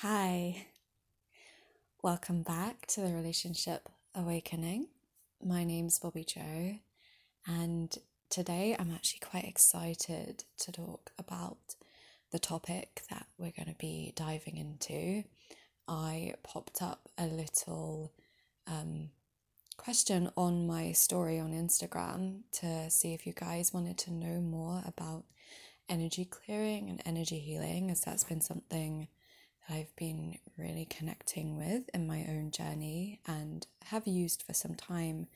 Hi, welcome back to the Relationship Awakening. My name's Bobby Joe, and today I'm actually quite excited to talk about the topic that we're going to be diving into. I popped up a little um, question on my story on Instagram to see if you guys wanted to know more about energy clearing and energy healing, as that's been something I've been really connecting with in my own journey and have used for some time,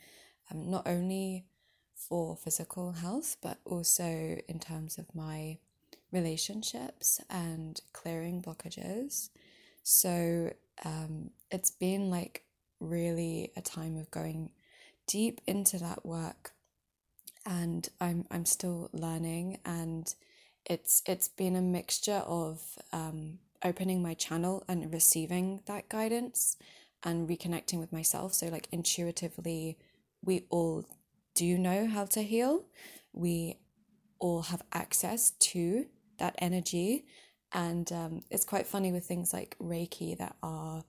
um, not only for physical health, but also in terms of my relationships and clearing blockages. So um, it's been like really a time of going deep into that work and I'm I'm still learning and it's it's been a mixture of um, opening my channel and receiving that guidance and reconnecting with myself. So, like, intuitively, we all do know how to heal. We all have access to that energy. And um, it's quite funny with things like Reiki that are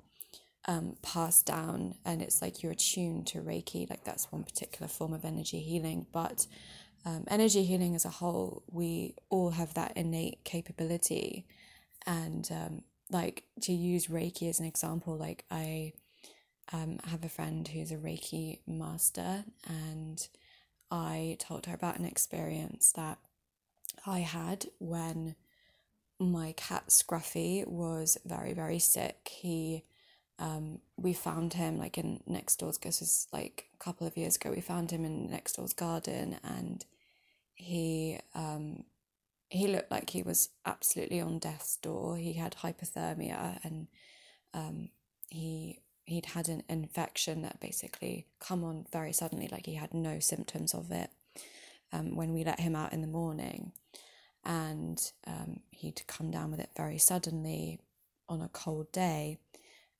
um, passed down, and it's like you're attuned to Reiki, like, that's one particular form of energy healing. But um, energy healing as a whole, we all have that innate capability and um, like to use reiki as an example like i um, have a friend who's a reiki master and i told her about an experience that i had when my cat scruffy was very very sick. He um, we found him like in next door's this was like a couple of years ago we found him in next door's garden and he um, he looked like he was absolutely on death's door. He had hypothermia and um, he he'd had an infection that basically come on very suddenly, like he had no symptoms of it um, when we let him out in the morning. And um, he'd come down with it very suddenly on a cold day.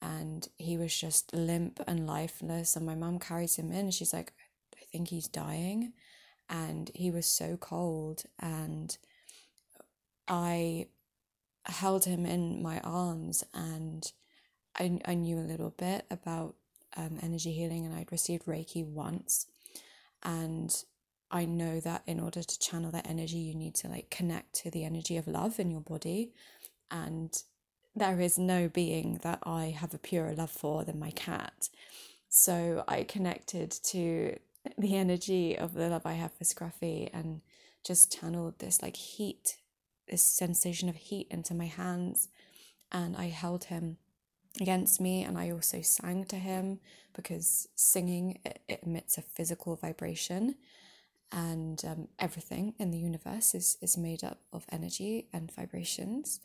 And he was just limp and lifeless. And my mum carries him in and she's like, I think he's dying. And he was so cold. And I held him in my arms and I, I knew a little bit about um, energy healing and I'd received Reiki once. And I know that in order to channel that energy, you need to like connect to the energy of love in your body. And there is no being that I have a purer love for than my cat. So I connected to the energy of the love I have for Scruffy and just channeled this like heat this sensation of heat into my hands and I held him against me and I also sang to him because singing it, it emits a physical vibration and um, everything in the universe is, is made up of energy and vibrations.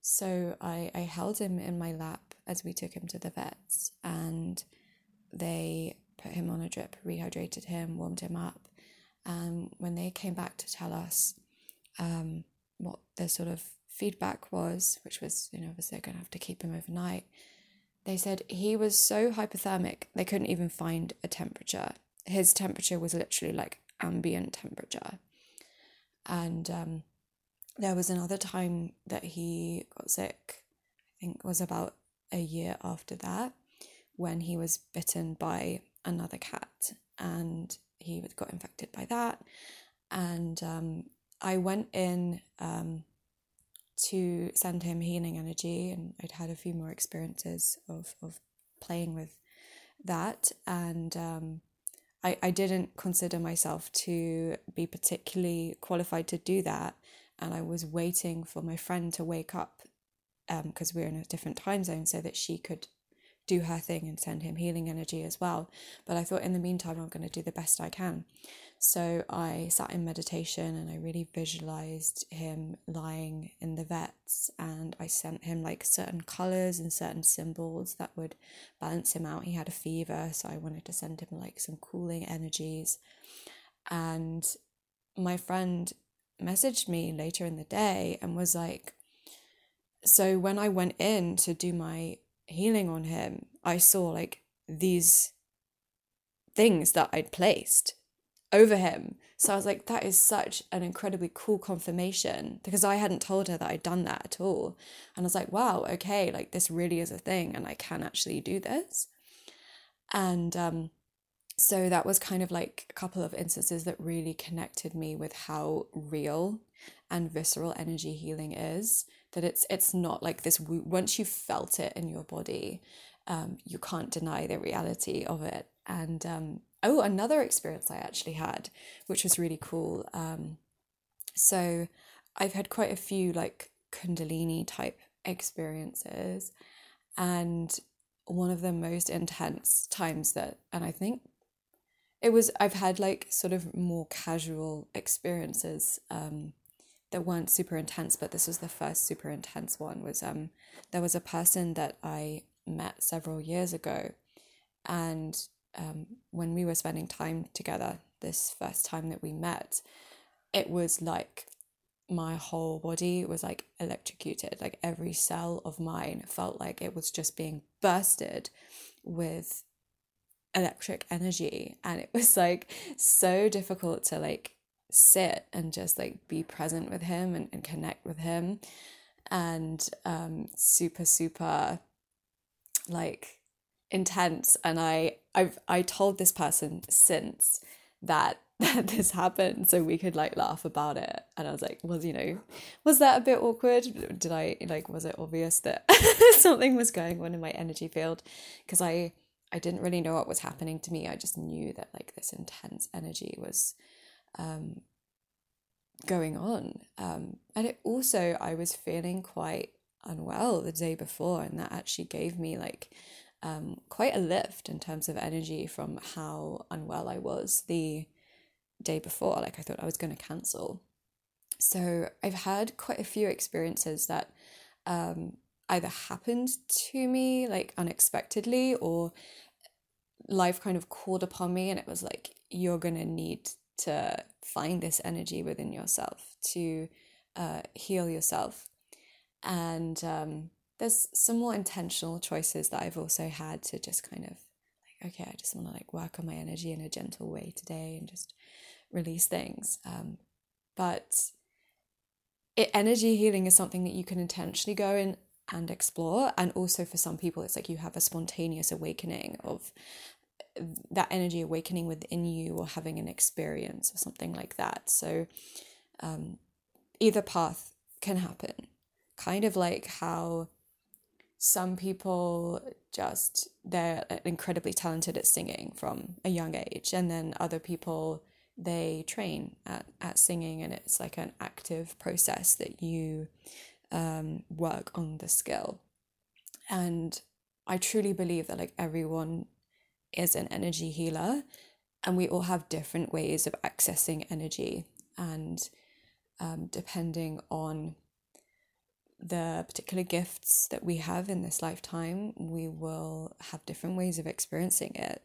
So I, I held him in my lap as we took him to the vets and they put him on a drip, rehydrated him, warmed him up. And when they came back to tell us um, what the sort of feedback was, which was, you know, obviously they're going to have to keep him overnight. They said he was so hypothermic, they couldn't even find a temperature. His temperature was literally like ambient temperature. And um, there was another time that he got sick, I think was about a year after that, when he was bitten by another cat and he got infected by that. And um, I went in um, to send him healing energy, and I'd had a few more experiences of, of playing with that. And um, I, I didn't consider myself to be particularly qualified to do that. And I was waiting for my friend to wake up because um, we're in a different time zone so that she could do her thing and send him healing energy as well. But I thought in the meantime, I'm going to do the best I can. So I sat in meditation and I really visualized him lying in the vets and I sent him like certain colors and certain symbols that would balance him out. He had a fever, so I wanted to send him like some cooling energies. And my friend messaged me later in the day and was like, So when I went in to do my healing on him, I saw like these things that I'd placed over him. So I was like, that is such an incredibly cool confirmation because I hadn't told her that I'd done that at all. And I was like, wow, okay, like this really is a thing and I can actually do this. And um, so that was kind of like a couple of instances that really connected me with how real and visceral energy healing is that it's it's not like this once you've felt it in your body um, you can't deny the reality of it and um, oh another experience i actually had which was really cool um, so i've had quite a few like kundalini type experiences and one of the most intense times that and i think it was i've had like sort of more casual experiences um, that weren't super intense but this was the first super intense one was um there was a person that i met several years ago and um, when we were spending time together this first time that we met, it was like my whole body was like electrocuted. Like every cell of mine felt like it was just being bursted with electric energy. And it was like so difficult to like sit and just like be present with him and, and connect with him. And um super, super like intense and i i've i told this person since that that this happened so we could like laugh about it. And i was like was you know was that a bit awkward? Did i like was it obvious that something was going on in my energy field? Because i i didn't really know what was happening to me. I just knew that like this intense energy was um going on. Um and it also i was feeling quite unwell the day before and that actually gave me like um, quite a lift in terms of energy from how unwell I was the day before. Like I thought I was going to cancel. So I've had quite a few experiences that um, either happened to me like unexpectedly or life kind of called upon me and it was like, you're going to need to find this energy within yourself to uh, heal yourself. And um, there's some more intentional choices that I've also had to just kind of like, okay, I just want to like work on my energy in a gentle way today and just release things. Um, but it, energy healing is something that you can intentionally go in and explore. And also for some people, it's like you have a spontaneous awakening of that energy awakening within you or having an experience or something like that. So um, either path can happen. Kind of like how some people just they're incredibly talented at singing from a young age and then other people they train at, at singing and it's like an active process that you um, work on the skill. And i truly believe that like everyone is an energy healer and we all have different ways of accessing energy and um, depending on the particular gifts that we have in this lifetime, we will have different ways of experiencing it.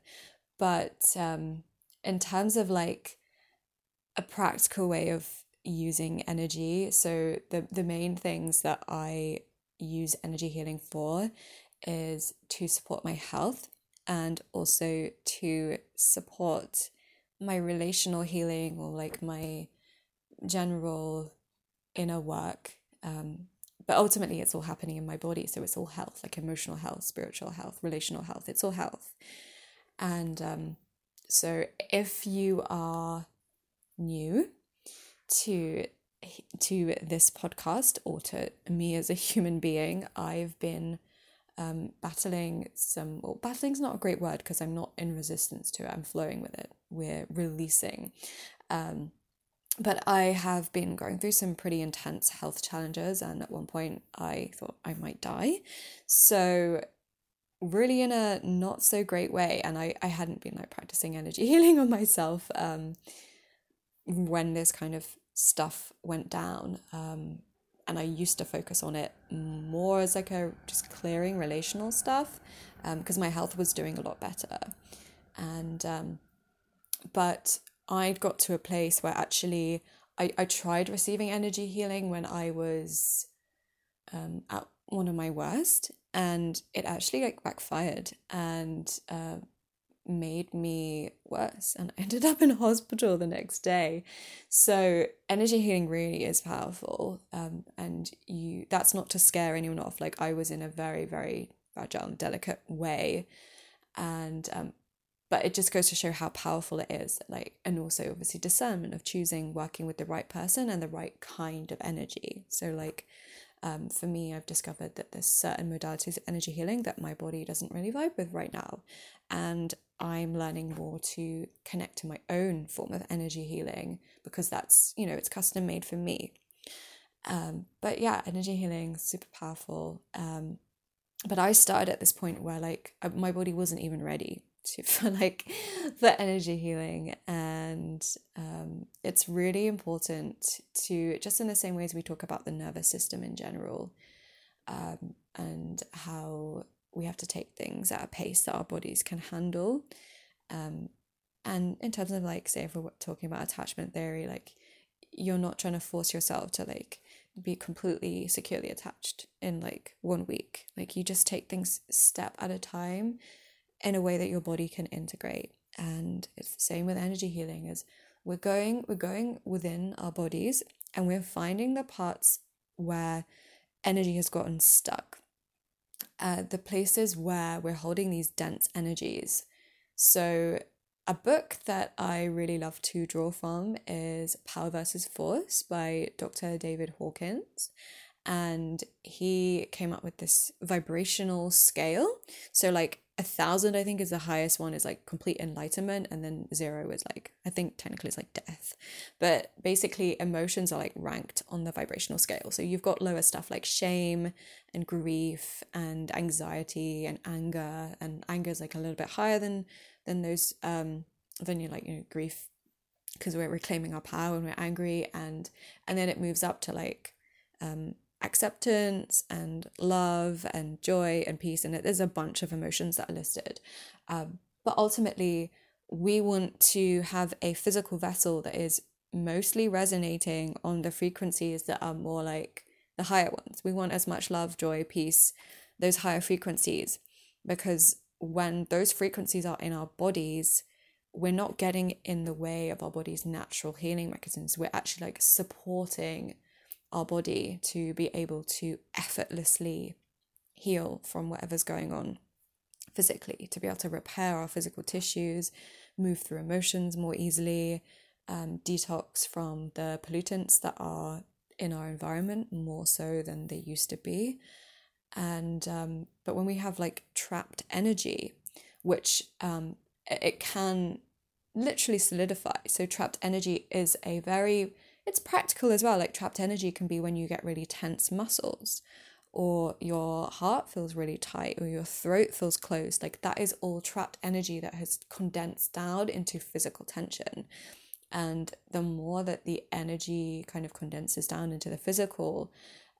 But um, in terms of like a practical way of using energy, so the, the main things that I use energy healing for is to support my health and also to support my relational healing or like my general inner work um, but ultimately it's all happening in my body so it's all health like emotional health spiritual health relational health it's all health. And um, so if you are new to to this podcast or to me as a human being i've been um, battling some well battling's not a great word because i'm not in resistance to it i'm flowing with it. We're releasing um, but I have been going through some pretty intense health challenges, and at one point I thought I might die. So, really, in a not so great way, and I, I hadn't been like practicing energy healing on myself um, when this kind of stuff went down. Um, and I used to focus on it more as like a just clearing relational stuff because um, my health was doing a lot better. And, um, but I'd got to a place where actually I, I tried receiving energy healing when I was um, at one of my worst and it actually like backfired and uh, made me worse and I ended up in hospital the next day. So energy healing really is powerful. Um, and you that's not to scare anyone off. Like I was in a very, very fragile and delicate way. And um, but it just goes to show how powerful it is like and also obviously discernment of choosing working with the right person and the right kind of energy. So like um, for me i've discovered that there's certain modalities of energy healing that my body doesn't really vibe with right now. And i'm learning more to connect to my own form of energy healing because that's you know it's custom made for me. Um, but yeah energy healing super powerful. Um, but i started at this point where like my body wasn't even ready to for like for energy healing. And um, it's really important to just in the same ways we talk about the nervous system in general um, and how we have to take things at a pace that our bodies can handle. Um, and in terms of like say if we're talking about attachment theory like you're not trying to force yourself to like be completely securely attached in like one week. Like you just take things step at a time in a way that your body can integrate. And it's the same with energy healing is we're going we're going within our bodies and we're finding the parts where energy has gotten stuck. Uh, the places where we're holding these dense energies. So a book that I really love to draw from is Power versus Force by Dr. David Hawkins. And he came up with this vibrational scale. So, like, a thousand i think is the highest one is like complete enlightenment and then zero is like i think technically it's like death but basically emotions are like ranked on the vibrational scale so you've got lower stuff like shame and grief and anxiety and anger and anger is like a little bit higher than than those um than you like you know grief because we're reclaiming our power when we're angry and and then it moves up to like um acceptance and love and joy and peace. And there's a bunch of emotions that are listed. Um, but ultimately, we want to have a physical vessel that is mostly resonating on the frequencies that are more like the higher ones. We want as much love, joy, peace, those higher frequencies, because when those frequencies are in our bodies, we're not getting in the way of our body's natural healing mechanisms. We're actually like supporting our body to be able to effortlessly heal from whatever's going on physically, to be able to repair our physical tissues, move through emotions more easily, um, detox from the pollutants that are in our environment more so than they used to be. And um, but when we have like trapped energy, which um, it can literally solidify. So trapped energy is a very it's practical as well. Like trapped energy can be when you get really tense muscles or your heart feels really tight or your throat feels closed. Like that is all trapped energy that has condensed down into physical tension. And the more that the energy kind of condenses down into the physical,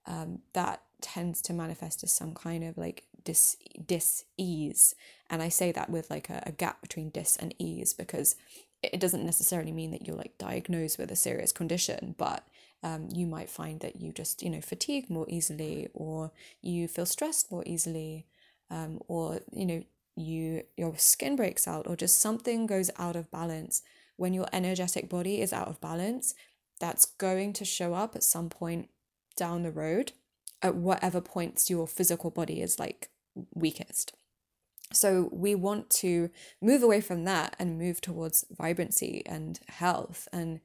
um, that tends to manifest as some kind of like dis dis ease. And I say that with like a, a gap between dis and ease because it doesn't necessarily mean that you're like diagnosed with a serious condition, but um, you might find that you just, you know, fatigue more easily or you feel stressed more easily um, or, you know, you your skin breaks out or just something goes out of balance. When your energetic body is out of balance, that's going to show up at some point down the road at whatever points your physical body is like weakest. So we want to move away from that and move towards vibrancy and health. And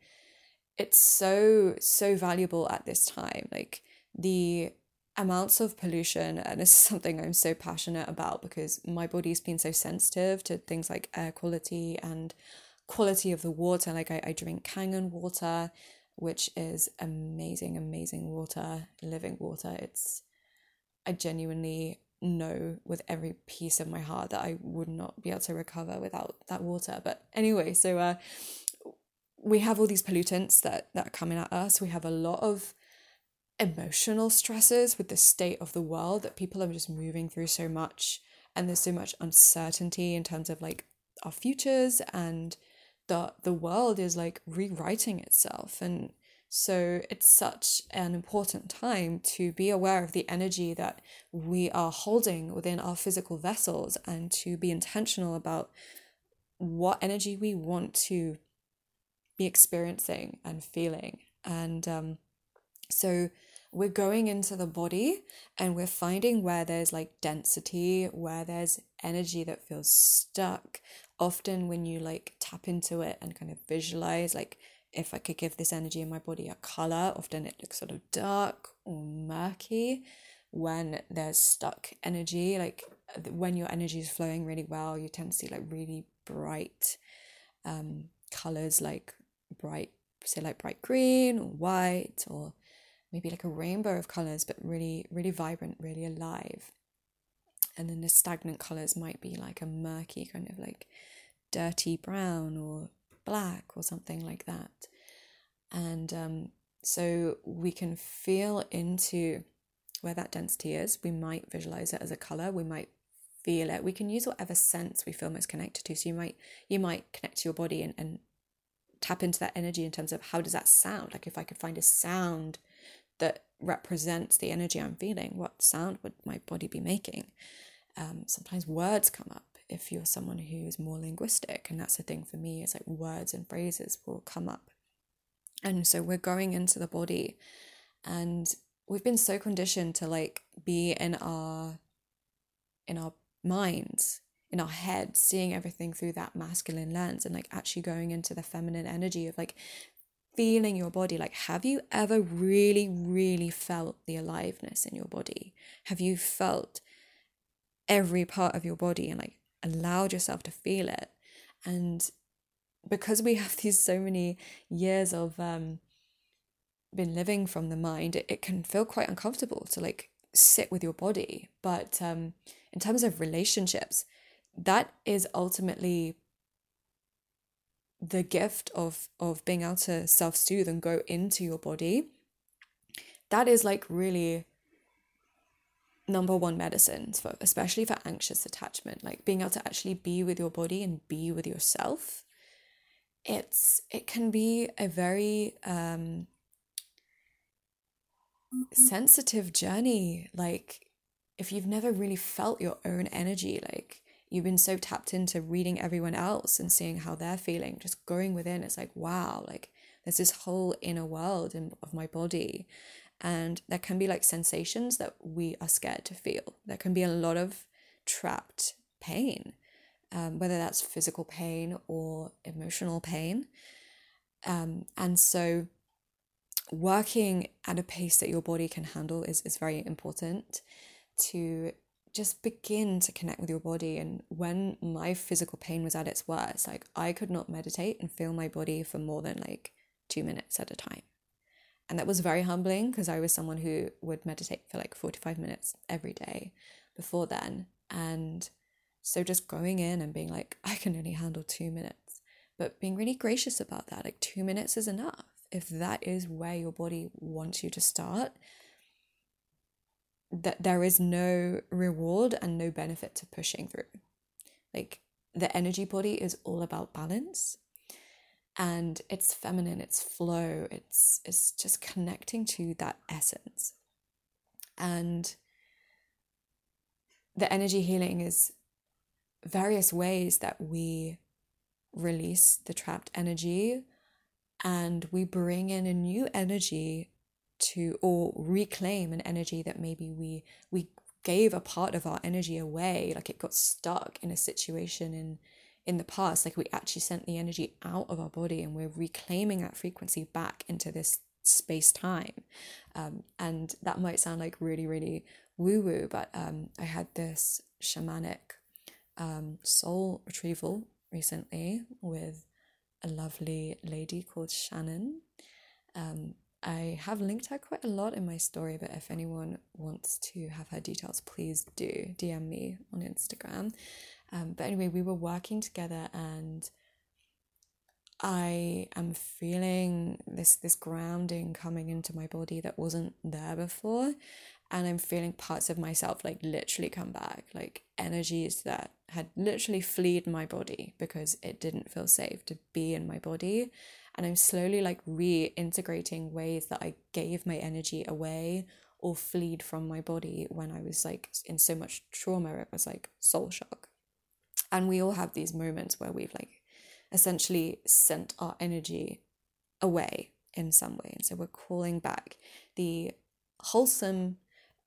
it's so, so valuable at this time. Like the amounts of pollution, and this is something I'm so passionate about because my body's been so sensitive to things like air quality and quality of the water. Like I, I drink Kangen water, which is amazing, amazing water, living water. It's I genuinely know with every piece of my heart that I would not be able to recover without that water. But anyway, so uh, we have all these pollutants that, that are coming at us. We have a lot of emotional stresses with the state of the world that people are just moving through so much. And there's so much uncertainty in terms of like our futures and the the world is like rewriting itself and so it's such an important time to be aware of the energy that we are holding within our physical vessels and to be intentional about what energy we want to be experiencing and feeling. And um, so we're going into the body and we're finding where there's like density, where there's energy that feels stuck. Often, when you like tap into it and kind of visualize, like if I could give this energy in my body a color, often it looks sort of dark or murky. When there's stuck energy, like when your energy is flowing really well, you tend to see like really bright um, colors, like bright, say, like bright green or white, or maybe like a rainbow of colors, but really, really vibrant, really alive. And then the stagnant colors might be like a murky kind of like dirty brown or black or something like that. And um, so we can feel into where that density is. We might visualize it as a color. We might feel it. We can use whatever sense we feel most connected to. So you might you might connect to your body and, and tap into that energy in terms of how does that sound? Like if I could find a sound that represents the energy I'm feeling, what sound would my body be making? Um, sometimes words come up if you're someone who is more linguistic, and that's the thing for me is like words and phrases will come up. And so we're going into the body and we've been so conditioned to like be in our in our minds in our head seeing everything through that masculine lens and like actually going into the feminine energy of like feeling your body like have you ever really really felt the aliveness in your body have you felt every part of your body and like allowed yourself to feel it and because we have these so many years of um been living from the mind it, it can feel quite uncomfortable to like sit with your body but um in terms of relationships, that is ultimately the gift of of being able to self-soothe and go into your body. That is like really number one medicine for especially for anxious attachment like being able to actually be with your body and be with yourself it's it can be a very um sensitive journey like if you've never really felt your own energy, like you've been so tapped into reading everyone else and seeing how they're feeling, just going within, it's like, wow, like there's this whole inner world in, of my body. And there can be like sensations that we are scared to feel. There can be a lot of trapped pain, um, whether that's physical pain or emotional pain. Um, and so working at a pace that your body can handle is, is very important to just begin to connect with your body. And when my physical pain was at its worst, like I could not meditate and feel my body for more than like two minutes at a time. And that was very humbling because I was someone who would meditate for like 45 minutes every day before then. And so just going in and being like, I can only handle two minutes, but being really gracious about that. Like, two minutes is enough. If that is where your body wants you to start, that there is no reward and no benefit to pushing through. Like the energy body is all about balance and it's feminine, it's flow, it's it's just connecting to that essence. And the energy healing is various ways that we release the trapped energy and we bring in a new energy to or reclaim an energy that maybe we we gave a part of our energy away like it got stuck in a situation in in the past like we actually sent the energy out of our body and we're reclaiming that frequency back into this space time um, and that might sound like really really woo woo but um, i had this shamanic um, soul retrieval recently with a lovely lady called shannon um, I have linked her quite a lot in my story, but if anyone wants to have her details, please do DM me on Instagram. Um, but anyway, we were working together and I am feeling this this grounding coming into my body that wasn't there before. And I'm feeling parts of myself like literally come back like energies that had literally fled my body because it didn't feel safe to be in my body. And I'm slowly like reintegrating ways that I gave my energy away or fled from my body when I was like in so much trauma it was like soul shock And we all have these moments where we've like essentially sent our energy away in some way. And so we're calling back the wholesome,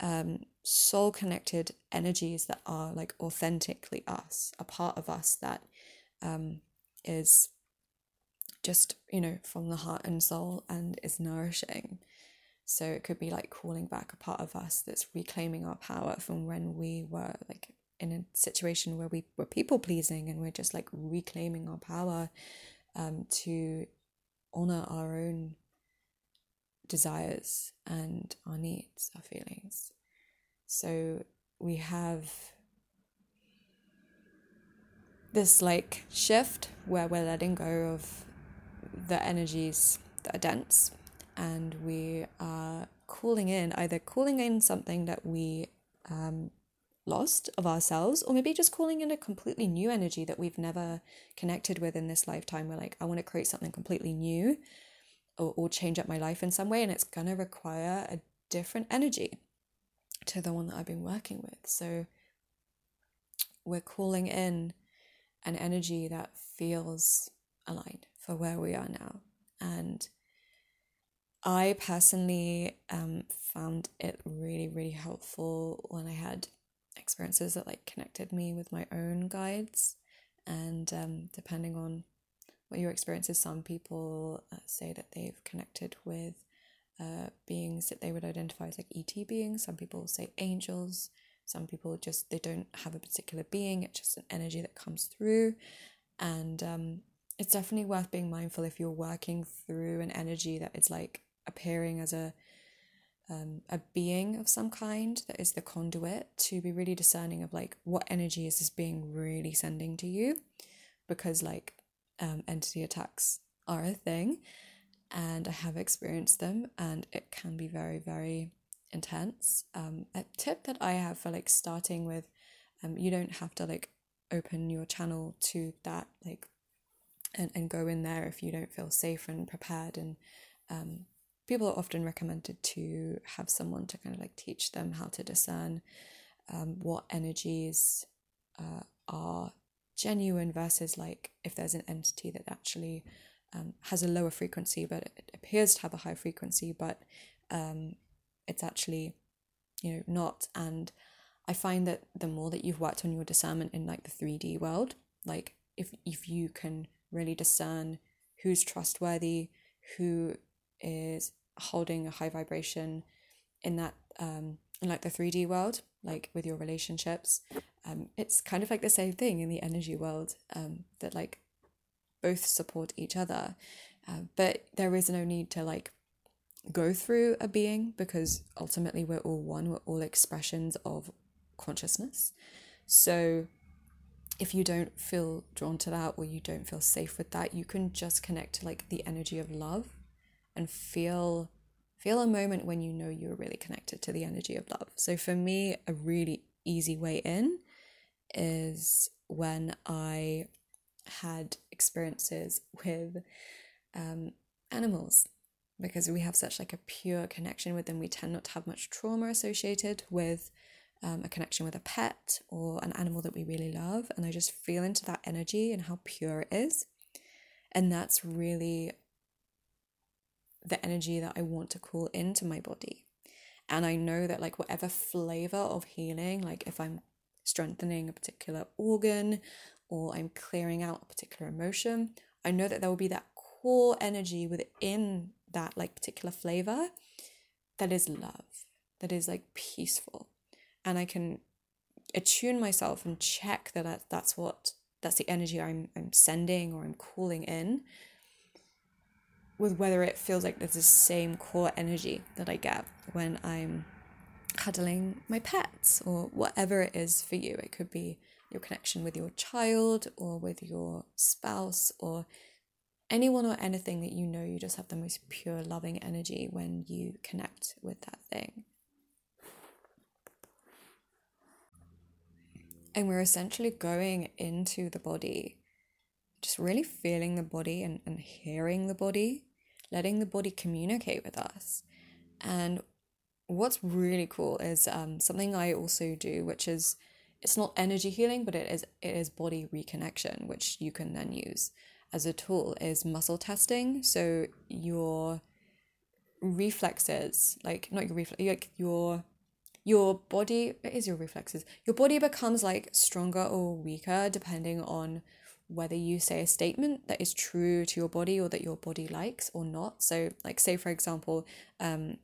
um, soul connected energies that are like authentically us, a part of us that um, is just, you know, from the heart and soul and is nourishing. So it could be like calling back a part of us that's reclaiming our power from when we were like in a situation where we were people pleasing and we're just like reclaiming our power um, to honor our own desires and our needs, our feelings. So we have this like shift where we're letting go of the energies that are dense and we are calling in either calling in something that we um, lost of ourselves or maybe just calling in a completely new energy that we've never connected with in this lifetime. We're like i want to create something completely new or, or change up my life in some way and it's going to require a different energy to the one that i've been working with. So we're calling in an energy that feels aligned for where we are now. And I personally um, found it really, really helpful when I had experiences that like connected me with my own guides. And um, depending on what your experience is, some people uh, say that they've connected with uh, beings that they would identify as like ET beings. Some people say angels. Some people just they don't have a particular being. It's just an energy that comes through, and um, it's definitely worth being mindful if you're working through an energy that is like appearing as a um, a being of some kind that is the conduit to be really discerning of like what energy is this being really sending to you? Because like um, entity attacks are a thing and i have experienced them and it can be very very intense. Um, a tip that i have for like starting with um, you don't have to like open your channel to that like and, and go in there if you don't feel safe and prepared and um, people are often recommended to have someone to kind of like teach them how to discern um, what energies uh, are genuine versus like if there's an entity that actually um, has a lower frequency but it appears to have a high frequency but um, it's actually you know not. And i find that the more that you've worked on your discernment in like the 3d world like if if you can really discern who's trustworthy who is holding a high vibration in that um in like the 3D world, like with your relationships. Um, it's kind of like the same thing in the energy world, um, that like both support each other. Uh, but there is no need to like go through a being because ultimately we're all one, we're all expressions of consciousness. So if you don't feel drawn to that or you don't feel safe with that, you can just connect to like the energy of love and feel feel a moment when you know you're really connected to the energy of love. So for me, a really easy way in is when I had experiences with um, animals because we have such like a pure connection with them. We tend not to have much trauma associated with um, a connection with a pet or an animal that we really love. And I just feel into that energy and how pure it is. And that's really the energy that I want to call into my body. And I know that, like, whatever flavor of healing, like if I'm strengthening a particular organ or I'm clearing out a particular emotion, I know that there will be that core energy within that, like, particular flavor that is love, that is like peaceful. And I can attune myself and check that uh, that's what that's the energy I'm, I'm sending or I'm calling in with whether it feels like there's the same core energy that I get when I'm cuddling my pets or whatever it is for you. It could be your connection with your child or with your spouse or anyone or anything that you know you just have the most pure loving energy when you connect with that thing. And we're essentially going into the body just really feeling the body and, and hearing the body, letting the body communicate with us. And what's really cool is um, something I also do, which is it's not energy healing, but it is it is body reconnection, which you can then use as a tool is muscle testing. So your reflexes, like not your reflex, like your your body it is your reflexes. Your body becomes like stronger or weaker depending on whether you say a statement that is true to your body or that your body likes or not. So, like, say for example, um,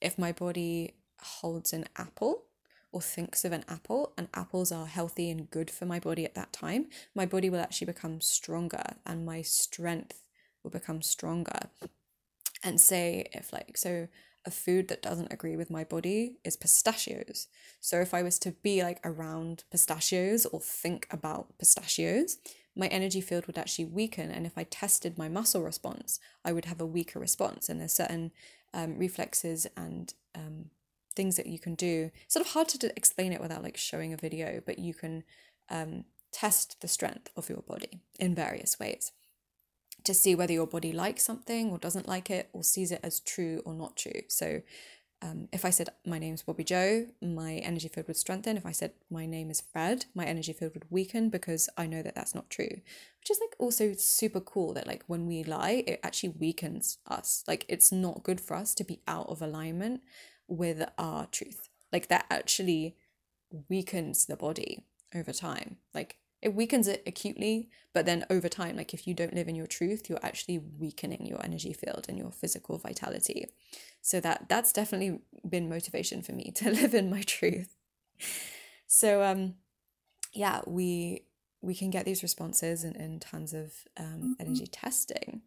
if my body holds an apple or thinks of an apple and apples are healthy and good for my body at that time, my body will actually become stronger and my strength will become stronger. And say if like so a food that doesn't agree with my body is pistachios. So if I was to be like around pistachios or think about pistachios, my energy field would actually weaken. And if I tested my muscle response, I would have a weaker response. And there's certain um, reflexes and um, things that you can do. It's sort of hard to explain it without like showing a video, but you can um, test the strength of your body in various ways to see whether your body likes something or doesn't like it or sees it as true or not true. So um, if I said my name is Bobby Joe, my energy field would strengthen. If I said my name is Fred, my energy field would weaken because I know that that's not true. Which is like also super cool that like when we lie, it actually weakens us. Like it's not good for us to be out of alignment with our truth. Like that actually weakens the body over time. Like it weakens it acutely, but then over time, like if you don't live in your truth, you're actually weakening your energy field and your physical vitality. So that that's definitely been motivation for me to live in my truth. So um yeah, we we can get these responses in, in terms of um, mm-hmm. energy testing.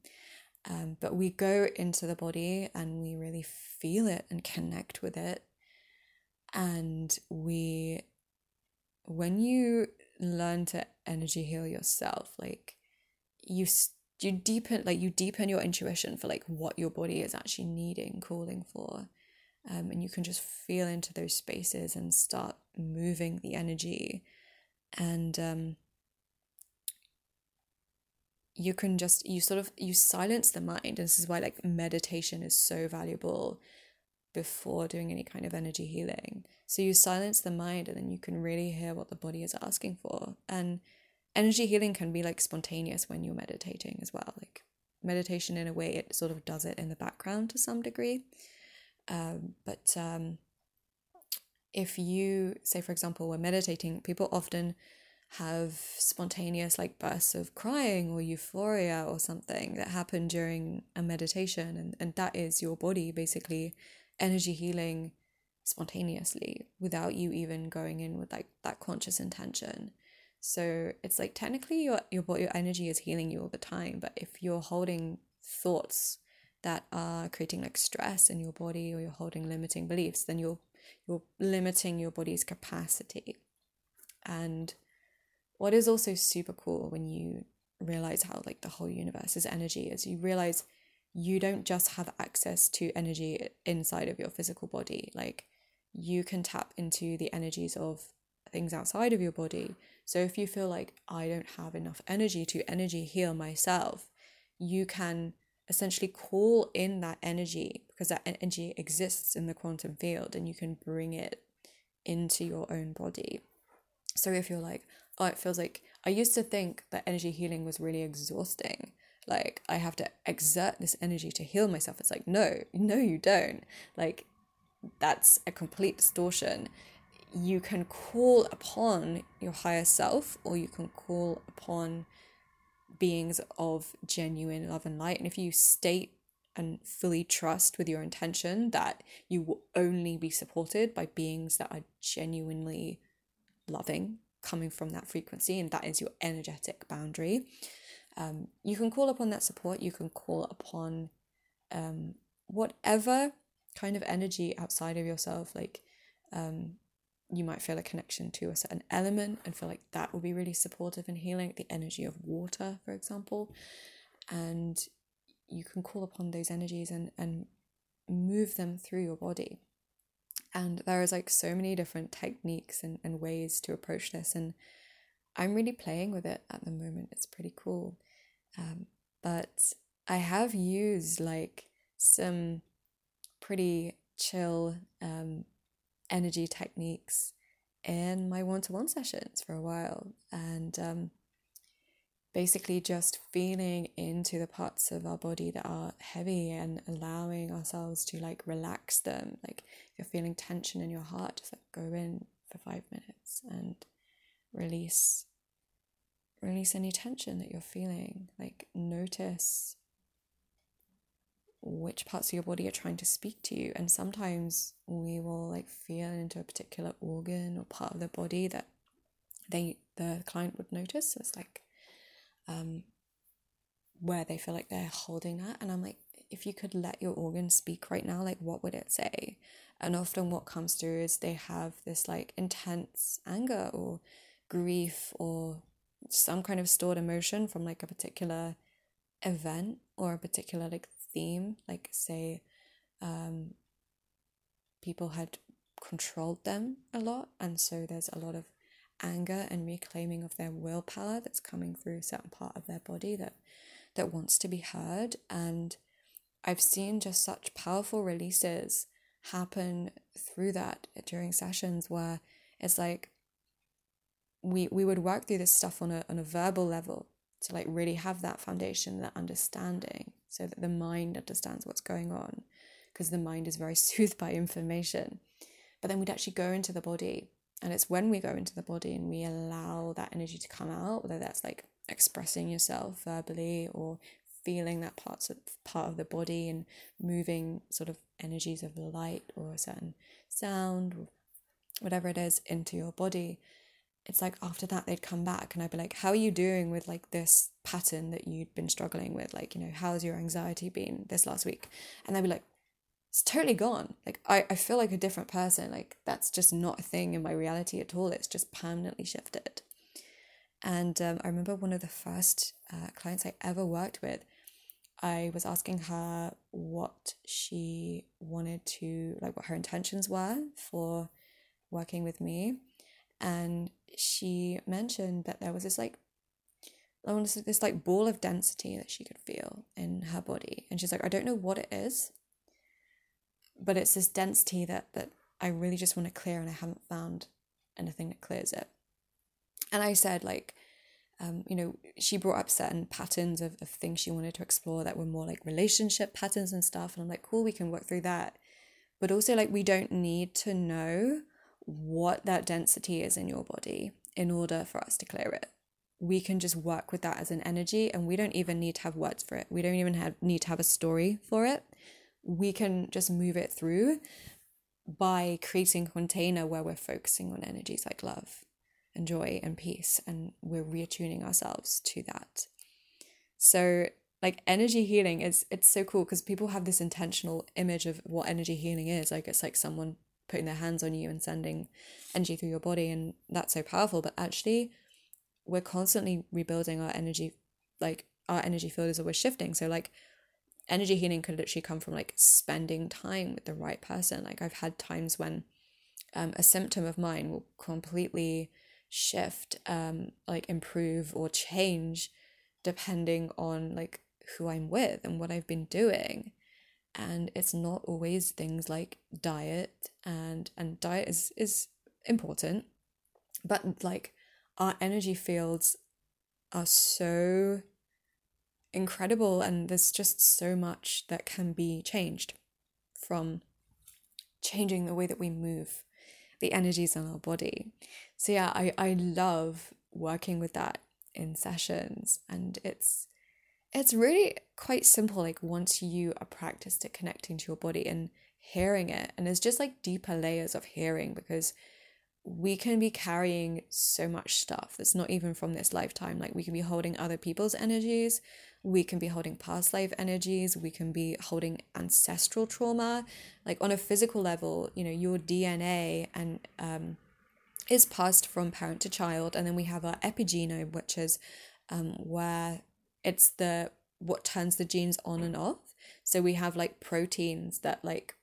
Um, but we go into the body and we really feel it and connect with it. And we, when you learn to energy heal yourself, like you, you deepen, like you deepen your intuition for like what your body is actually needing, calling for. Um, and you can just feel into those spaces and start moving the energy. And um, you can just you sort of you silence the mind this is why like meditation is so valuable before doing any kind of energy healing. So you silence the mind and then you can really hear what the body is asking for. And energy healing can be like spontaneous when you're meditating as well. Like meditation in a way it sort of does it in the background to some degree. Um, but um, if you say for example we're meditating people often have spontaneous like bursts of crying or euphoria or something that happen during a meditation and, and that is your body basically energy healing spontaneously without you even going in with like that conscious intention. So it's like technically your your your energy is healing you all the time but if you're holding thoughts that are creating like stress in your body or you're holding limiting beliefs then you're you're limiting your body's capacity. And what is also super cool when you realize how like the whole universe is energy is you realize you don't just have access to energy inside of your physical body. Like you can tap into the energies of things outside of your body. So if you feel like i don't have enough energy to energy heal myself you can essentially call in that energy because that energy exists in the quantum field and you can bring it into your own body. So if you're like oh, it feels like I used to think that energy healing was really exhausting. Like I have to exert this energy to heal myself. It's like, no, no, you don't. Like that's a complete distortion. You can call upon your higher self or you can call upon beings of genuine love and light. And if you state and fully trust with your intention that you will only be supported by beings that are genuinely loving coming from that frequency, and that is your energetic boundary. Um, you can call upon that support, you can call upon um, whatever kind of energy outside of yourself, like um, you might feel a connection to a certain element and feel like that will be really supportive and healing, the energy of water, for example. And you can call upon those energies and, and move them through your body and there is like so many different techniques and, and ways to approach this and i'm really playing with it at the moment it's pretty cool um, but i have used like some pretty chill um, energy techniques in my one to one sessions for a while. And um, basically just feeling into the parts of our body that are heavy and allowing ourselves to like relax them. Like if you're feeling tension in your heart, just like go in for five minutes and release release any tension that you're feeling. Like notice which parts of your body are trying to speak to you. And sometimes we will like feel into a particular organ or part of the body that they the client would notice. So it's like um, where they feel like they're holding that. And I'm like, if you could let your organ speak right now, like what would it say? And often what comes through is they have this like intense anger or grief or some kind of stored emotion from like a particular event or a particular like theme. Like say um people had controlled them a lot and so there's a lot of anger and reclaiming of their willpower that's coming through a certain part of their body that that wants to be heard and I've seen just such powerful releases happen through that during sessions where it's like we we would work through this stuff on a on a verbal level to like really have that foundation that understanding so that the mind understands what's going on because the mind is very soothed by information. But then we'd actually go into the body and it's when we go into the body and we allow that energy to come out, whether that's like expressing yourself verbally or feeling that parts of part of the body and moving sort of energies of light or a certain sound whatever it is into your body it's like after that they'd come back and I'd be like, How are you doing with like this pattern that you'd been struggling with? Like, you know, how's your anxiety been this last week? And they'd be like, it's totally gone. Like I, I feel like a different person. Like that's just not a thing in my reality at all. It's just permanently shifted. And um, I remember one of the first uh, clients I ever worked with, I was asking her what she wanted to, like what her intentions were for working with me. And she mentioned that there was this like, I want to say this like ball of density that she could feel in her body. And she's like, I don't know what it is but it's this density that that I really just want to clear and I haven't found anything that clears it. And I said like um, you know, she brought up certain patterns of, of things she wanted to explore that were more like relationship patterns and stuff. And I'm like, cool, we can work through that. But also, like, we don't need to know what that density is in your body in order for us to clear it. We can just work with that as an energy, and we don't even need to have words for it. We don't even have, need to have a story for it we can just move it through by creating a container where we're focusing on energies like love and joy and peace and we're reattuning ourselves to that so like energy healing is it's so cool because people have this intentional image of what energy healing is like it's like someone putting their hands on you and sending energy through your body and that's so powerful but actually we're constantly rebuilding our energy like our energy field is always shifting so like energy healing could literally come from like spending time with the right person. Like I've had times when um, a symptom of mine will completely shift, um, like improve or change depending on like who I'm with and what I've been doing. And it's not always things like diet and and diet is is important, but like our energy fields are so incredible and there's just so much that can be changed from changing the way that we move the energies in our body. So yeah i i love working with that in sessions and it's it's really quite simple like once you are practiced at connecting to your body and hearing it and there's just like deeper layers of hearing because we can be carrying so much stuff that's not even from this lifetime. Like we can be holding other people's energies we can be holding past life energies we can be holding ancestral trauma. Like on a physical level you know your dna and um, is passed from parent to child and then we have our epigenome which is um, where it's the what turns the genes on and off. So we have like proteins that like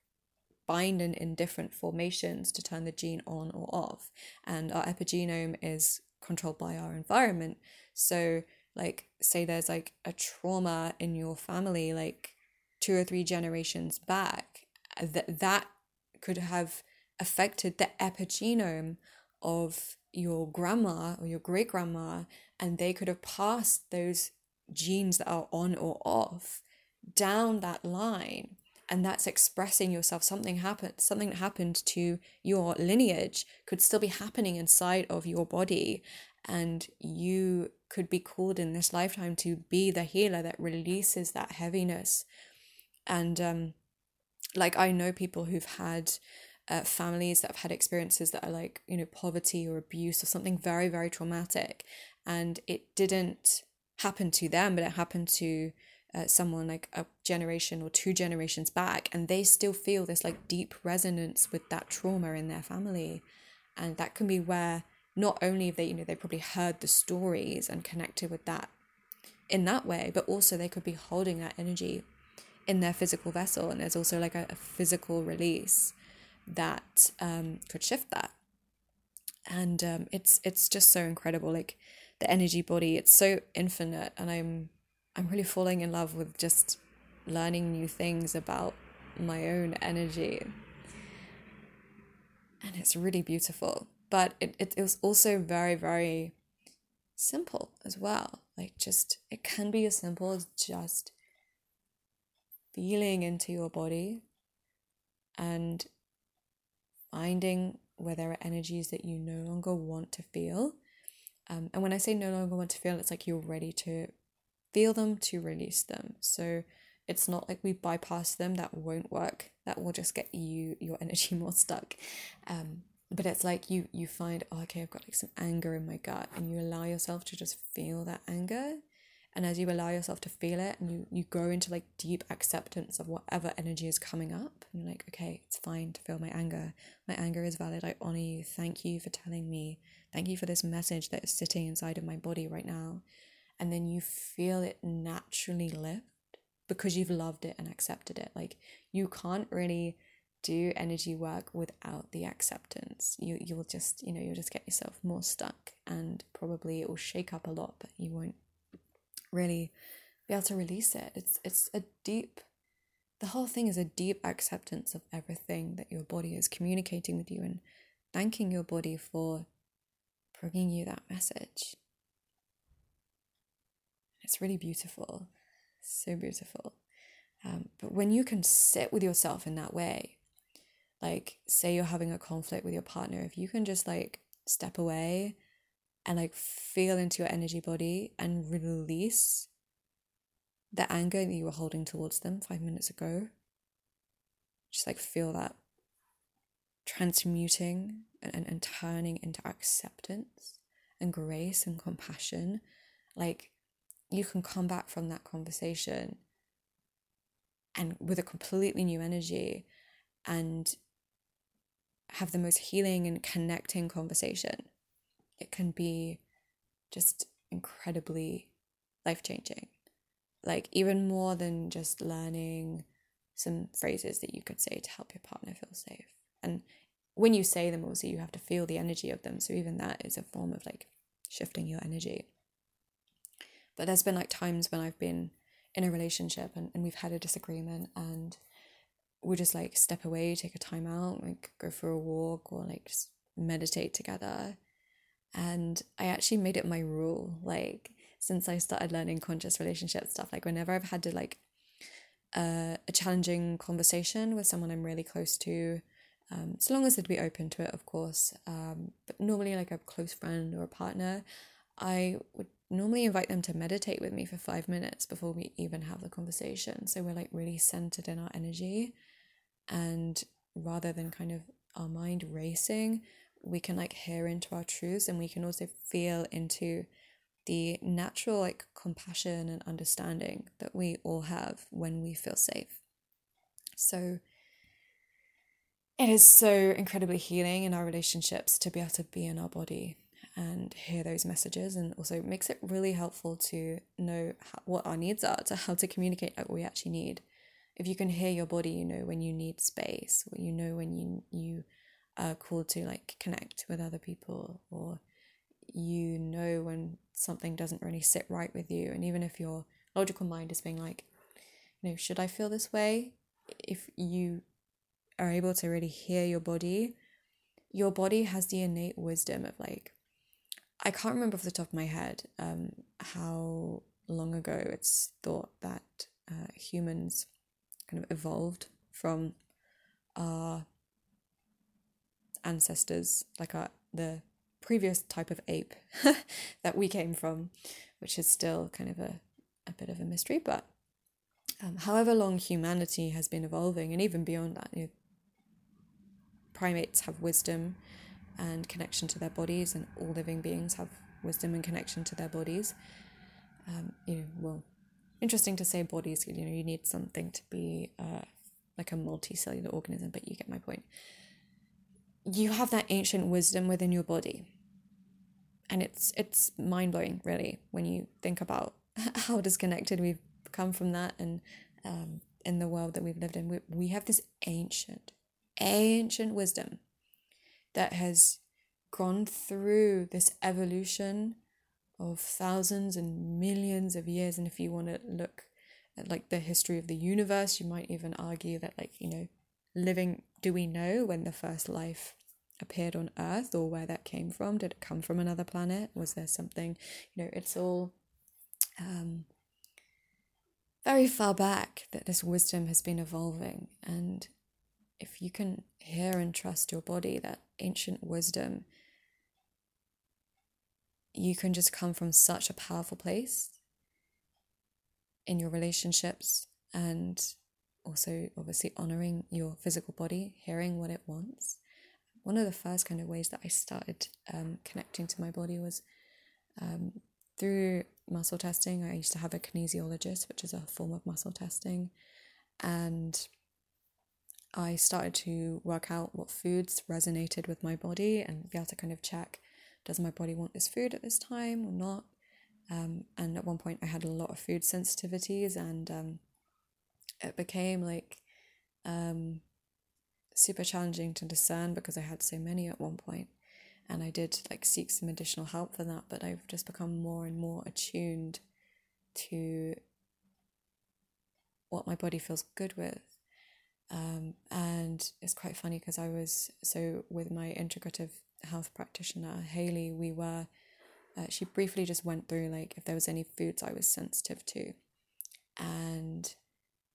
bind in, in different formations to turn the gene on or off. And our epigenome is controlled by our environment. So like say there's like a trauma in your family like two or three generations back that that could have affected the epigenome of your grandma or your great grandma, and they could have passed those genes that are on or off down that line and that's expressing yourself. Something happened something that happened to your lineage could still be happening inside of your body and you could be called in this lifetime to be the healer that releases that heaviness. And um like i know people who've had uh, families that have had experiences that are like you know poverty or abuse or something very very traumatic and it didn't happen to them but it happened to uh, someone like a generation or two generations back and they still feel this like deep resonance with that trauma in their family. And that can be where not only have they you know they probably heard the stories and connected with that in that way but also they could be holding that energy in their physical vessel. And there's also like a, a physical release that um, could shift that. And um, it's it's just so incredible like the energy body it's so infinite and i'm I'm really falling in love with just learning new things about my own energy. And it's really beautiful. But it, it, it was also very, very simple as well. Like, just, it can be as simple as just feeling into your body and finding where there are energies that you no longer want to feel. Um, and when I say no longer want to feel, it's like you're ready to feel them to release them. So it's not like we bypass them, that won't work. That will just get you your energy more stuck. Um, but it's like you you find, oh, okay, I've got like some anger in my gut, and you allow yourself to just feel that anger. And as you allow yourself to feel it and you, you go into like deep acceptance of whatever energy is coming up, and you're like, okay, it's fine to feel my anger. My anger is valid. I honor you. Thank you for telling me. Thank you for this message that is sitting inside of my body right now and then you feel it naturally lift because you've loved it and accepted it. Like you can't really do energy work without the acceptance. You you'll just, you know, you'll just get yourself more stuck and probably it will shake up a lot, but you won't really be able to release it. It's it's a deep the whole thing is a deep acceptance of everything that your body is communicating with you and thanking your body for bringing you that message. It's really beautiful, so beautiful. Um, but when you can sit with yourself in that way, like say you're having a conflict with your partner, if you can just like step away and like feel into your energy body and release the anger that you were holding towards them five minutes ago, just like feel that transmuting and, and, and turning into acceptance and grace and compassion. Like you can come back from that conversation and with a completely new energy and have the most healing and connecting conversation. It can be just incredibly life changing. Like, even more than just learning some phrases that you could say to help your partner feel safe. And when you say them, also, you have to feel the energy of them. So, even that is a form of like shifting your energy. But there's been like times when I've been in a relationship and, and we've had a disagreement and we'll just like step away, take a time out, like go for a walk or like meditate together. And I actually made it my rule, like since I started learning conscious relationship stuff, like whenever I've had to like uh, a challenging conversation with someone I'm really close to, um, so long as they'd be open to it, of course. Um, but normally, like a close friend or a partner, I would normally invite them to meditate with me for five minutes before we even have the conversation. So we're like really centered in our energy. And rather than kind of our mind racing, we can like hear into our truths and we can also feel into the natural like compassion and understanding that we all have when we feel safe. So it is so incredibly healing in our relationships to be able to be in our body and hear those messages and also makes it really helpful to know how, what our needs are to how to communicate what we actually need if you can hear your body you know when you need space you know when you you are called to like connect with other people or you know when something doesn't really sit right with you. And even if your logical mind is being like you know should i feel this way? If you are able to really hear your body your body has the innate wisdom of like I can't remember off the top of my head um, how long ago it's thought that uh, humans kind of evolved from our ancestors, like our the previous type of ape that we came from, which is still kind of a, a bit of a mystery. But um, however long humanity has been evolving, and even beyond that, you know, primates have wisdom and connection to their bodies, and all living beings have wisdom and connection to their bodies. Um, you know, well, interesting to say bodies. You know, you need something to be uh, like a multicellular organism, but you get my point. You have that ancient wisdom within your body, and it's it's mind blowing, really, when you think about how disconnected we've come from that, and um, in the world that we've lived in, we we have this ancient, ancient wisdom that has gone through this evolution of thousands and millions of years. And if you want to look at like the history of the universe, you might even argue that, like, you know, living, do we know when the first life appeared on Earth or where that came from? Did it come from another planet? Was there something, you know, it's all um, very far back that this wisdom has been evolving. And if you can hear and trust your body, that ancient wisdom, you can just come from such a powerful place in your relationships and also obviously honoring your physical body, hearing what it wants. One of the first kind of ways that I started um, connecting to my body was um, through muscle testing. I used to have a kinesiologist, which is a form of muscle testing, and I started to work out what foods resonated with my body and be able to kind of check does my body want this food at this time or not. Um, and at one point, I had a lot of food sensitivities, and um, it became like um, super challenging to discern because I had so many at one. And I did like seek some additional help for that, but I've just become more and more attuned to what my body feels good with um, and it's quite funny because I was so with my integrative health practitioner, Haley, we were, uh, she briefly just went through like if there was any foods I was sensitive to. And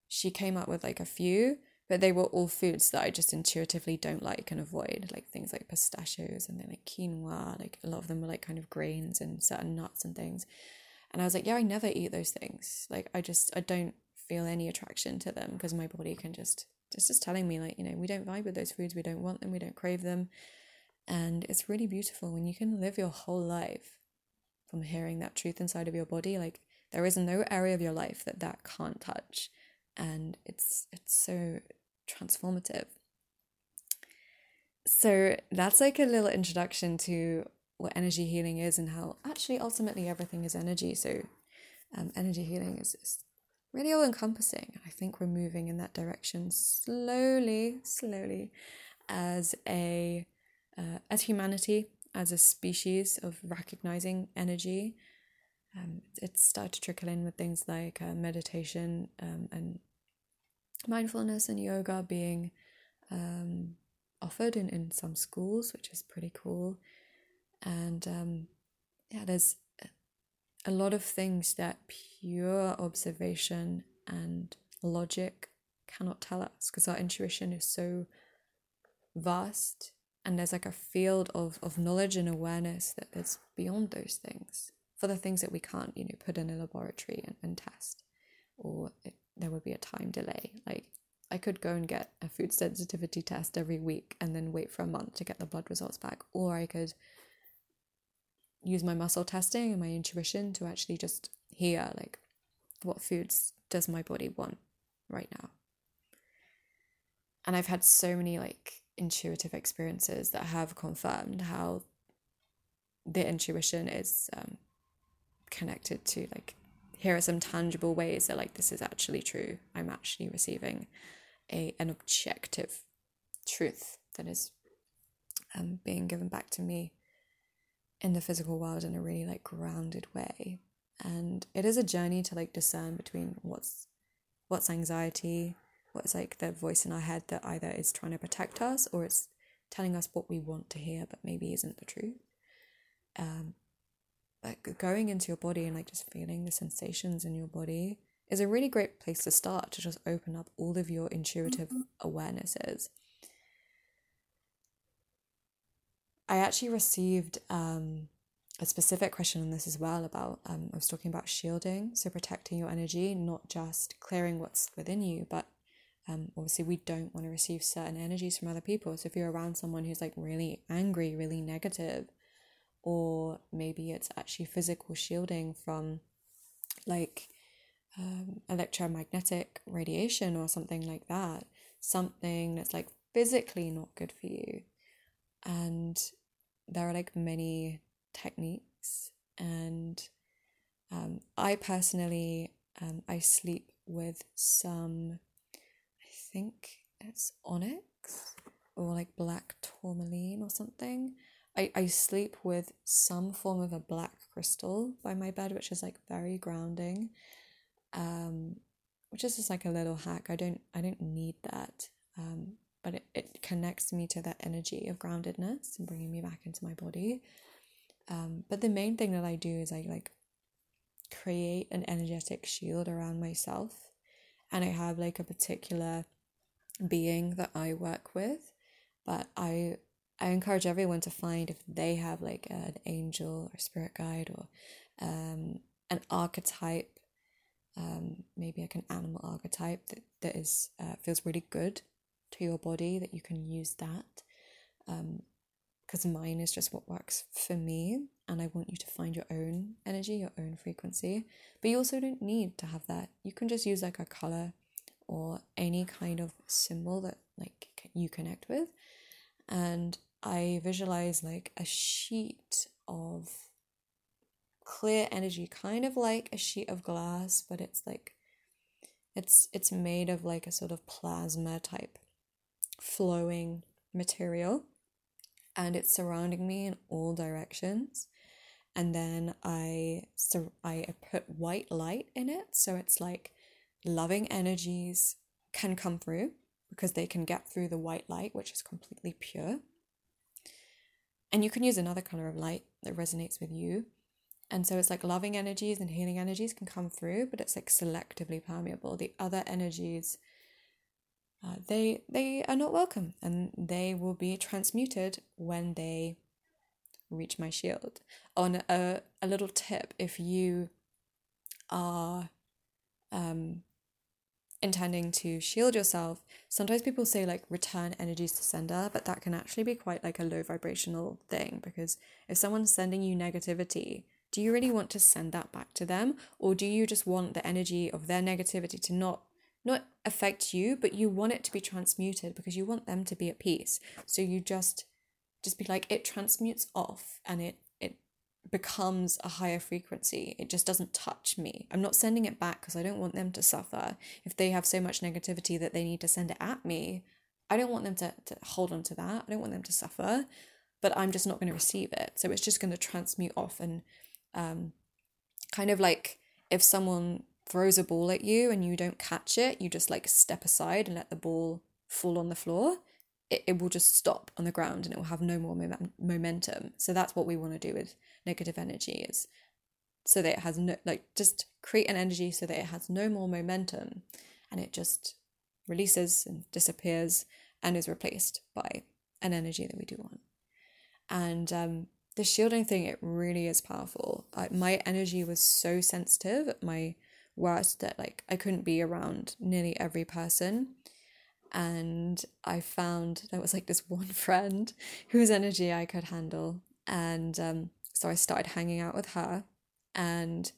she came up with like a few, but they were all foods that I just intuitively don't like and avoid, like things like pistachios and then like quinoa, like a lot of them were like kind of grains and certain nuts and things. And I was like, yeah, I never eat those things. Like I just, I don't feel any attraction to them because my body can just it's just telling me like you know we don't vibe with those foods we don't want them we don't crave them and it's really beautiful when you can live your whole life from hearing that truth inside of your body like there is no area of your life that that can't touch and it's it's so transformative so that's like a little introduction to what energy healing is and how actually ultimately everything is energy so um, energy healing is, is really all encompassing. I think we're moving in that direction slowly, slowly, as a uh, as humanity, as a species of recognizing energy. Um, it's started to trickle in with things like uh, meditation um, and mindfulness and yoga being um, offered in, in some schools, which is pretty cool. And um, yeah, there's a lot of things that pure observation and logic cannot tell us because our intuition is so vast and there's like a field of, of knowledge and awareness that is beyond those things for the things that we can't you know put in a laboratory and, and test or it, there would be a time delay. Like i could go and get a food sensitivity test every week and then wait for a month to get the blood results back or i could use my muscle testing and my intuition to actually just hear like what foods does my body want right now. And i've had so many like intuitive experiences that have confirmed how the intuition is um, connected to like here are some tangible ways that like this is actually true i'm actually receiving a an objective truth that is um, being given back to me in the physical world in a really like grounded way and it is a journey to like discern between what's what's anxiety what's like the voice in our head that either is trying to protect us or it's telling us what we want to hear, but maybe isn't the truth. Um, like going into your body and like just feeling the sensations in your body is a really great place to start to just open up all of your intuitive awarenesses. I actually received um, a specific question on this as well about um, I was talking about shielding, so protecting your energy, not just clearing what's within you, but um, obviously we don't want to receive certain energies from other people. So if you're around someone who's like really angry, really negative, or maybe it's actually physical shielding from like um, electromagnetic radiation or something like that, something that's like physically not good for you. And there are like many techniques, and um, I personally um, I sleep with some, I think it's onyx or like black tourmaline or something. I, I sleep with some form of a black crystal by my bed, which is like very grounding. Um, which is just like a little hack. I don't I don't need that. Um, but it, it connects me to that energy of groundedness and bringing me back into my body. Um, but the main thing that I do is I like create an energetic shield around myself, and I have like a particular being that I work with. But I I encourage everyone to find if they have like an angel or spirit guide or um, an archetype, um, maybe like an animal archetype that, that is uh, feels really good to your body that you can use that. Because um, mine is just what works for me, and I want you to find your own energy, your own frequency. But you also don't need to have that. You can just use like a color or any kind of symbol that like you connect with and I visualize like a sheet of clear energy, kind of like a sheet of glass, but it's like it's it's made of like a sort of plasma type flowing material and it's surrounding me in all directions. And then I so I put white light in it so it's like loving energies can come through because they can get through the white light, which is completely pure. And you can use another color of light that resonates with you. And so it's like loving energies and healing energies can come through, but it's like selectively permeable. The other energies, uh, they they are not welcome, and they will be transmuted when they reach my shield. On a a little tip, if you are um, intending to shield yourself, sometimes people say like return energies to sender, but that can actually be quite like a low vibrational thing because if someone's sending you negativity, do you really want to send that back to them or do you just want the energy of their negativity to not not affect you, but you want it to be transmuted because you want them to be at peace. So you just just be like it transmutes off and it becomes a higher frequency. It just doesn't touch me. I'm not sending it back because I don't want them to suffer. If they have so much negativity that they need to send it at me, I don't want them to, to hold on to that. I don't want them to suffer, but I'm just not going to receive it. So it's just going to transmute off and um, kind of like if someone throws a ball at you and you don't catch it, you just like step aside and let the ball fall on the floor. It, it will just stop on the ground and it will have no more momentum. So that's what we want to do with negative energy is so that it has no like just create an energy so that it has no more momentum and it just releases and disappears and is replaced by an energy that we do want. And um the shielding thing it really is powerful. My energy was so sensitive at my worst that like i couldn't be around nearly every person and i found there was like this one friend whose energy i could handle and um so I started hanging out with her and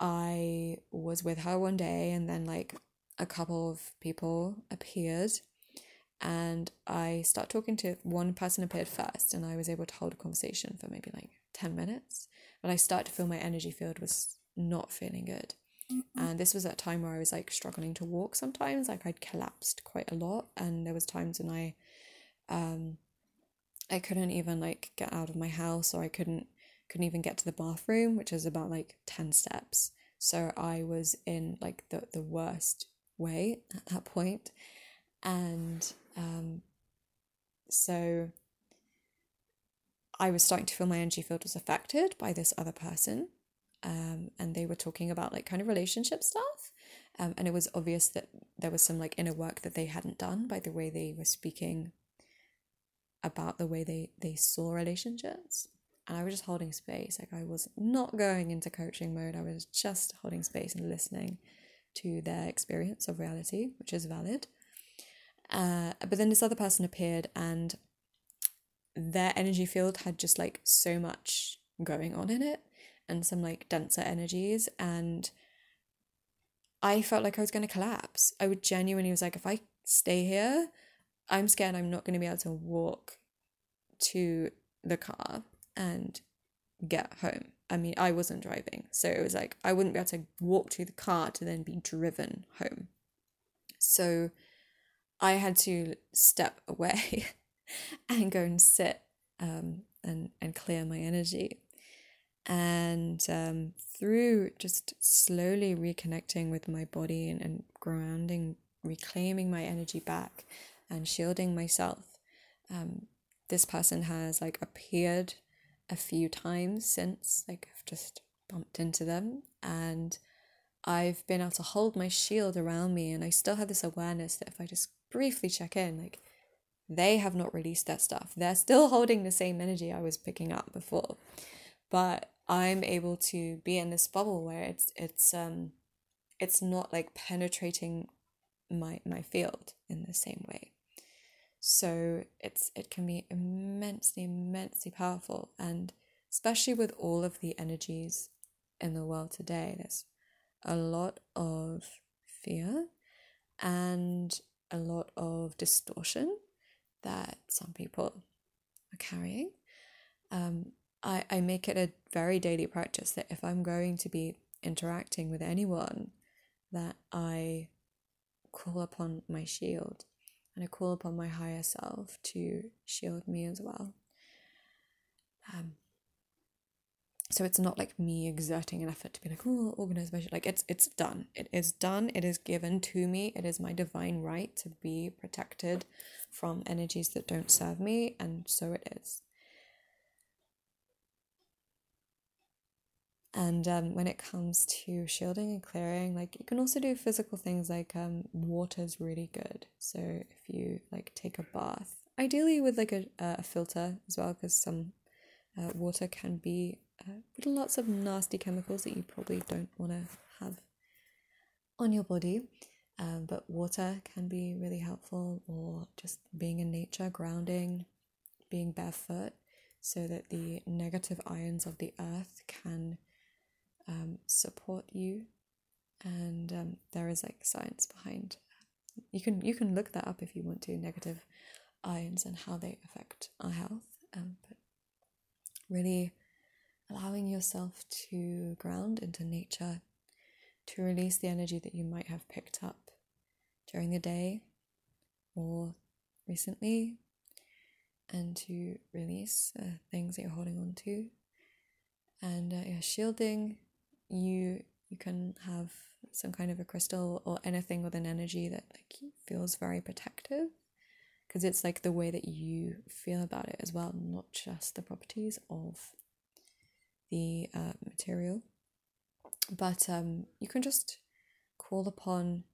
I was with her one day and then like a couple of people appeared and I start talking to one person appeared first and I was able to hold a conversation for maybe like 10 minutes but I started to feel my energy field was not feeling good. And this was at a time where I was like struggling to walk sometimes like I'd collapsed quite a lot and there was times when I um I couldn't even like get out of my house or I couldn't couldn't even get to the bathroom, which is about like 10 steps. So I was in like the, the worst way at that point. And um, So I was starting to feel my energy field was affected by this other person. Um, and they were talking about like kind of relationship stuff. Um, and it was obvious that there was some like inner work that they hadn't done by the way they were speaking about the way they, they saw relationships. And I was just holding space. Like I was not going into coaching mode. I was just holding space and listening to their experience of reality, which is valid. Uh, but then this other person appeared and their energy field had just like so much going on in it and some like denser energies and I felt like I was going to collapse. I would genuinely was like if I stay here, I'm scared I'm not going to be able to walk to the car and get home. I mean, I wasn't driving, so it was like I wouldn't be able to walk to the car to then be driven home. So I had to step away and go and sit um, and, and clear my energy. And um, through just slowly reconnecting with my body and, and grounding, reclaiming my energy back and shielding myself, um, this person has like appeared a few times since, like I've just bumped into them and I've been able to hold my shield around me and I still have this awareness that if I just briefly check in, like they have not released that stuff. They're still holding the same energy I was picking up before. But I'm able to be in this bubble where it's it's um it's not like penetrating my my field in the same way. So it's it can be immensely, immensely powerful and especially with all of the energies in the world today, there's a lot of fear and a lot of distortion that some people are carrying. Um, I, I make it a very daily practice that if I'm going to be interacting with anyone, that I call upon my shield and I call upon my higher self to shield me as well. Um, so it's not like me exerting an effort to be like, oh, organize my like it's it's done. It is done. It is given to me. It is my divine right to be protected from energies that don't serve me, and so it is. And um, when it comes to shielding and clearing, like you can also do physical things like um, water is really good. So if you like take a bath, ideally with like a, a filter as well, because some uh, water can be uh, with lots of nasty chemicals that you probably don't want to have on your body. Um, but water can be really helpful, or just being in nature, grounding, being barefoot, so that the negative ions of the earth can um, support you. And um, there is like science behind. You can you can look that up if you want to. Negative ions and how they affect our health. Um, but really allowing yourself to ground into nature, to release the energy that you might have picked up during the day or recently, and to release uh, things that you're holding on to. And uh, shielding, you you can have some kind of a crystal or anything with an energy that like feels very protective because it's like the way that you feel about it as well, not just the properties of the uh, material. But um, you can just call upon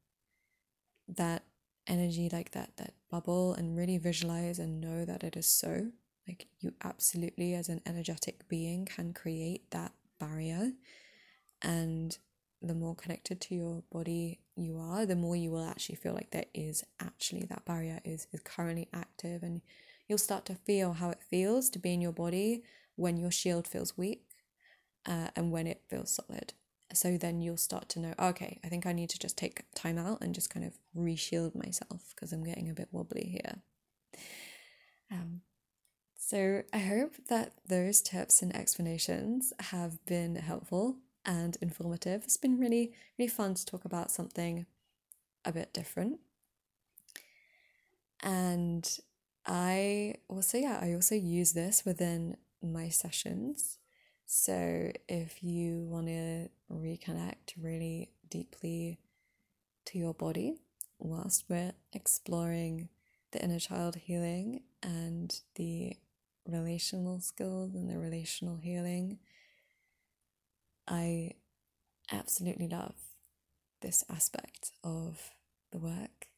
that energy, like that that bubble, and really visualize and know that it is so. Like you absolutely, as an energetic being, can create that barrier, and the more connected to your body you are, the more you will actually feel like there is actually that barrier is, is currently active and you'll start to feel how it feels to be in your body when your shield feels weak uh, and when it feels solid. So then you'll start to know, okay, I think I need to just take time out and just kind of reshield myself because I'm getting a bit wobbly here. Um, so I hope that those tips and explanations have been helpful and informative. It's been really, really fun to talk about something a bit different. And I also, yeah, I also use this within my sessions. So if you want to reconnect really deeply to your body whilst we're exploring the inner child healing and the relational skills and the relational healing. I absolutely love this aspect of the work,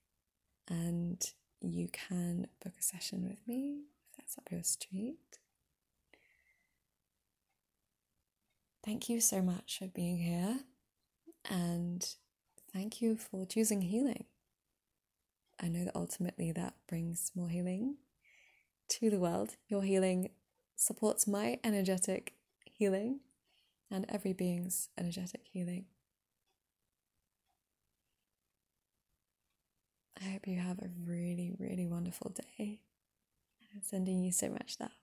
and you can book a session with me if that's up your street. Thank you so much for being here, and thank you for choosing healing. I know that ultimately that brings more healing to the world. Your healing supports my energetic healing and every being's energetic healing. I hope you have a really, really wonderful day. I'm sending you so much love.